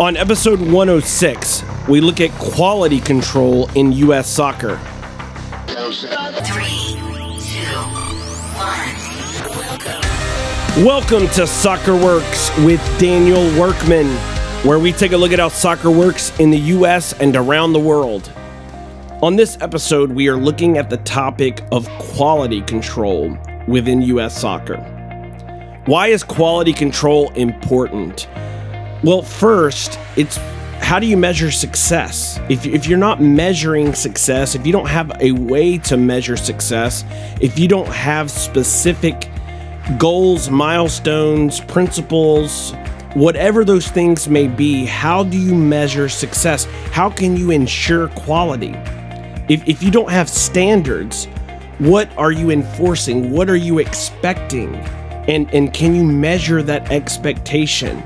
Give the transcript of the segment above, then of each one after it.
On episode 106, we look at quality control in U.S. soccer. Three, two, one. Welcome to Soccer Works with Daniel Workman, where we take a look at how soccer works in the U.S. and around the world. On this episode, we are looking at the topic of quality control within U.S. soccer. Why is quality control important? Well, first, it's how do you measure success? If, if you're not measuring success, if you don't have a way to measure success, if you don't have specific goals, milestones, principles, whatever those things may be, how do you measure success? How can you ensure quality? If, if you don't have standards, what are you enforcing? What are you expecting? And, and can you measure that expectation?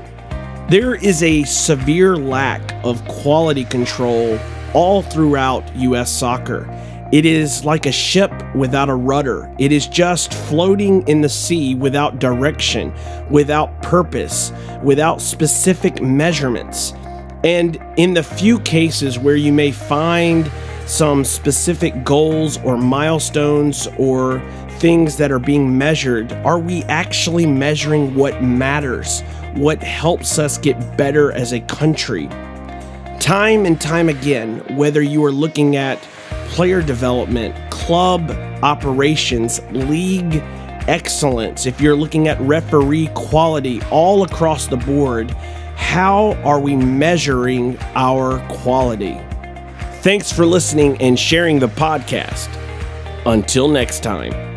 There is a severe lack of quality control all throughout US soccer. It is like a ship without a rudder. It is just floating in the sea without direction, without purpose, without specific measurements. And in the few cases where you may find some specific goals or milestones or things that are being measured, are we actually measuring what matters? What helps us get better as a country? Time and time again, whether you are looking at player development, club operations, league excellence, if you're looking at referee quality all across the board, how are we measuring our quality? Thanks for listening and sharing the podcast. Until next time.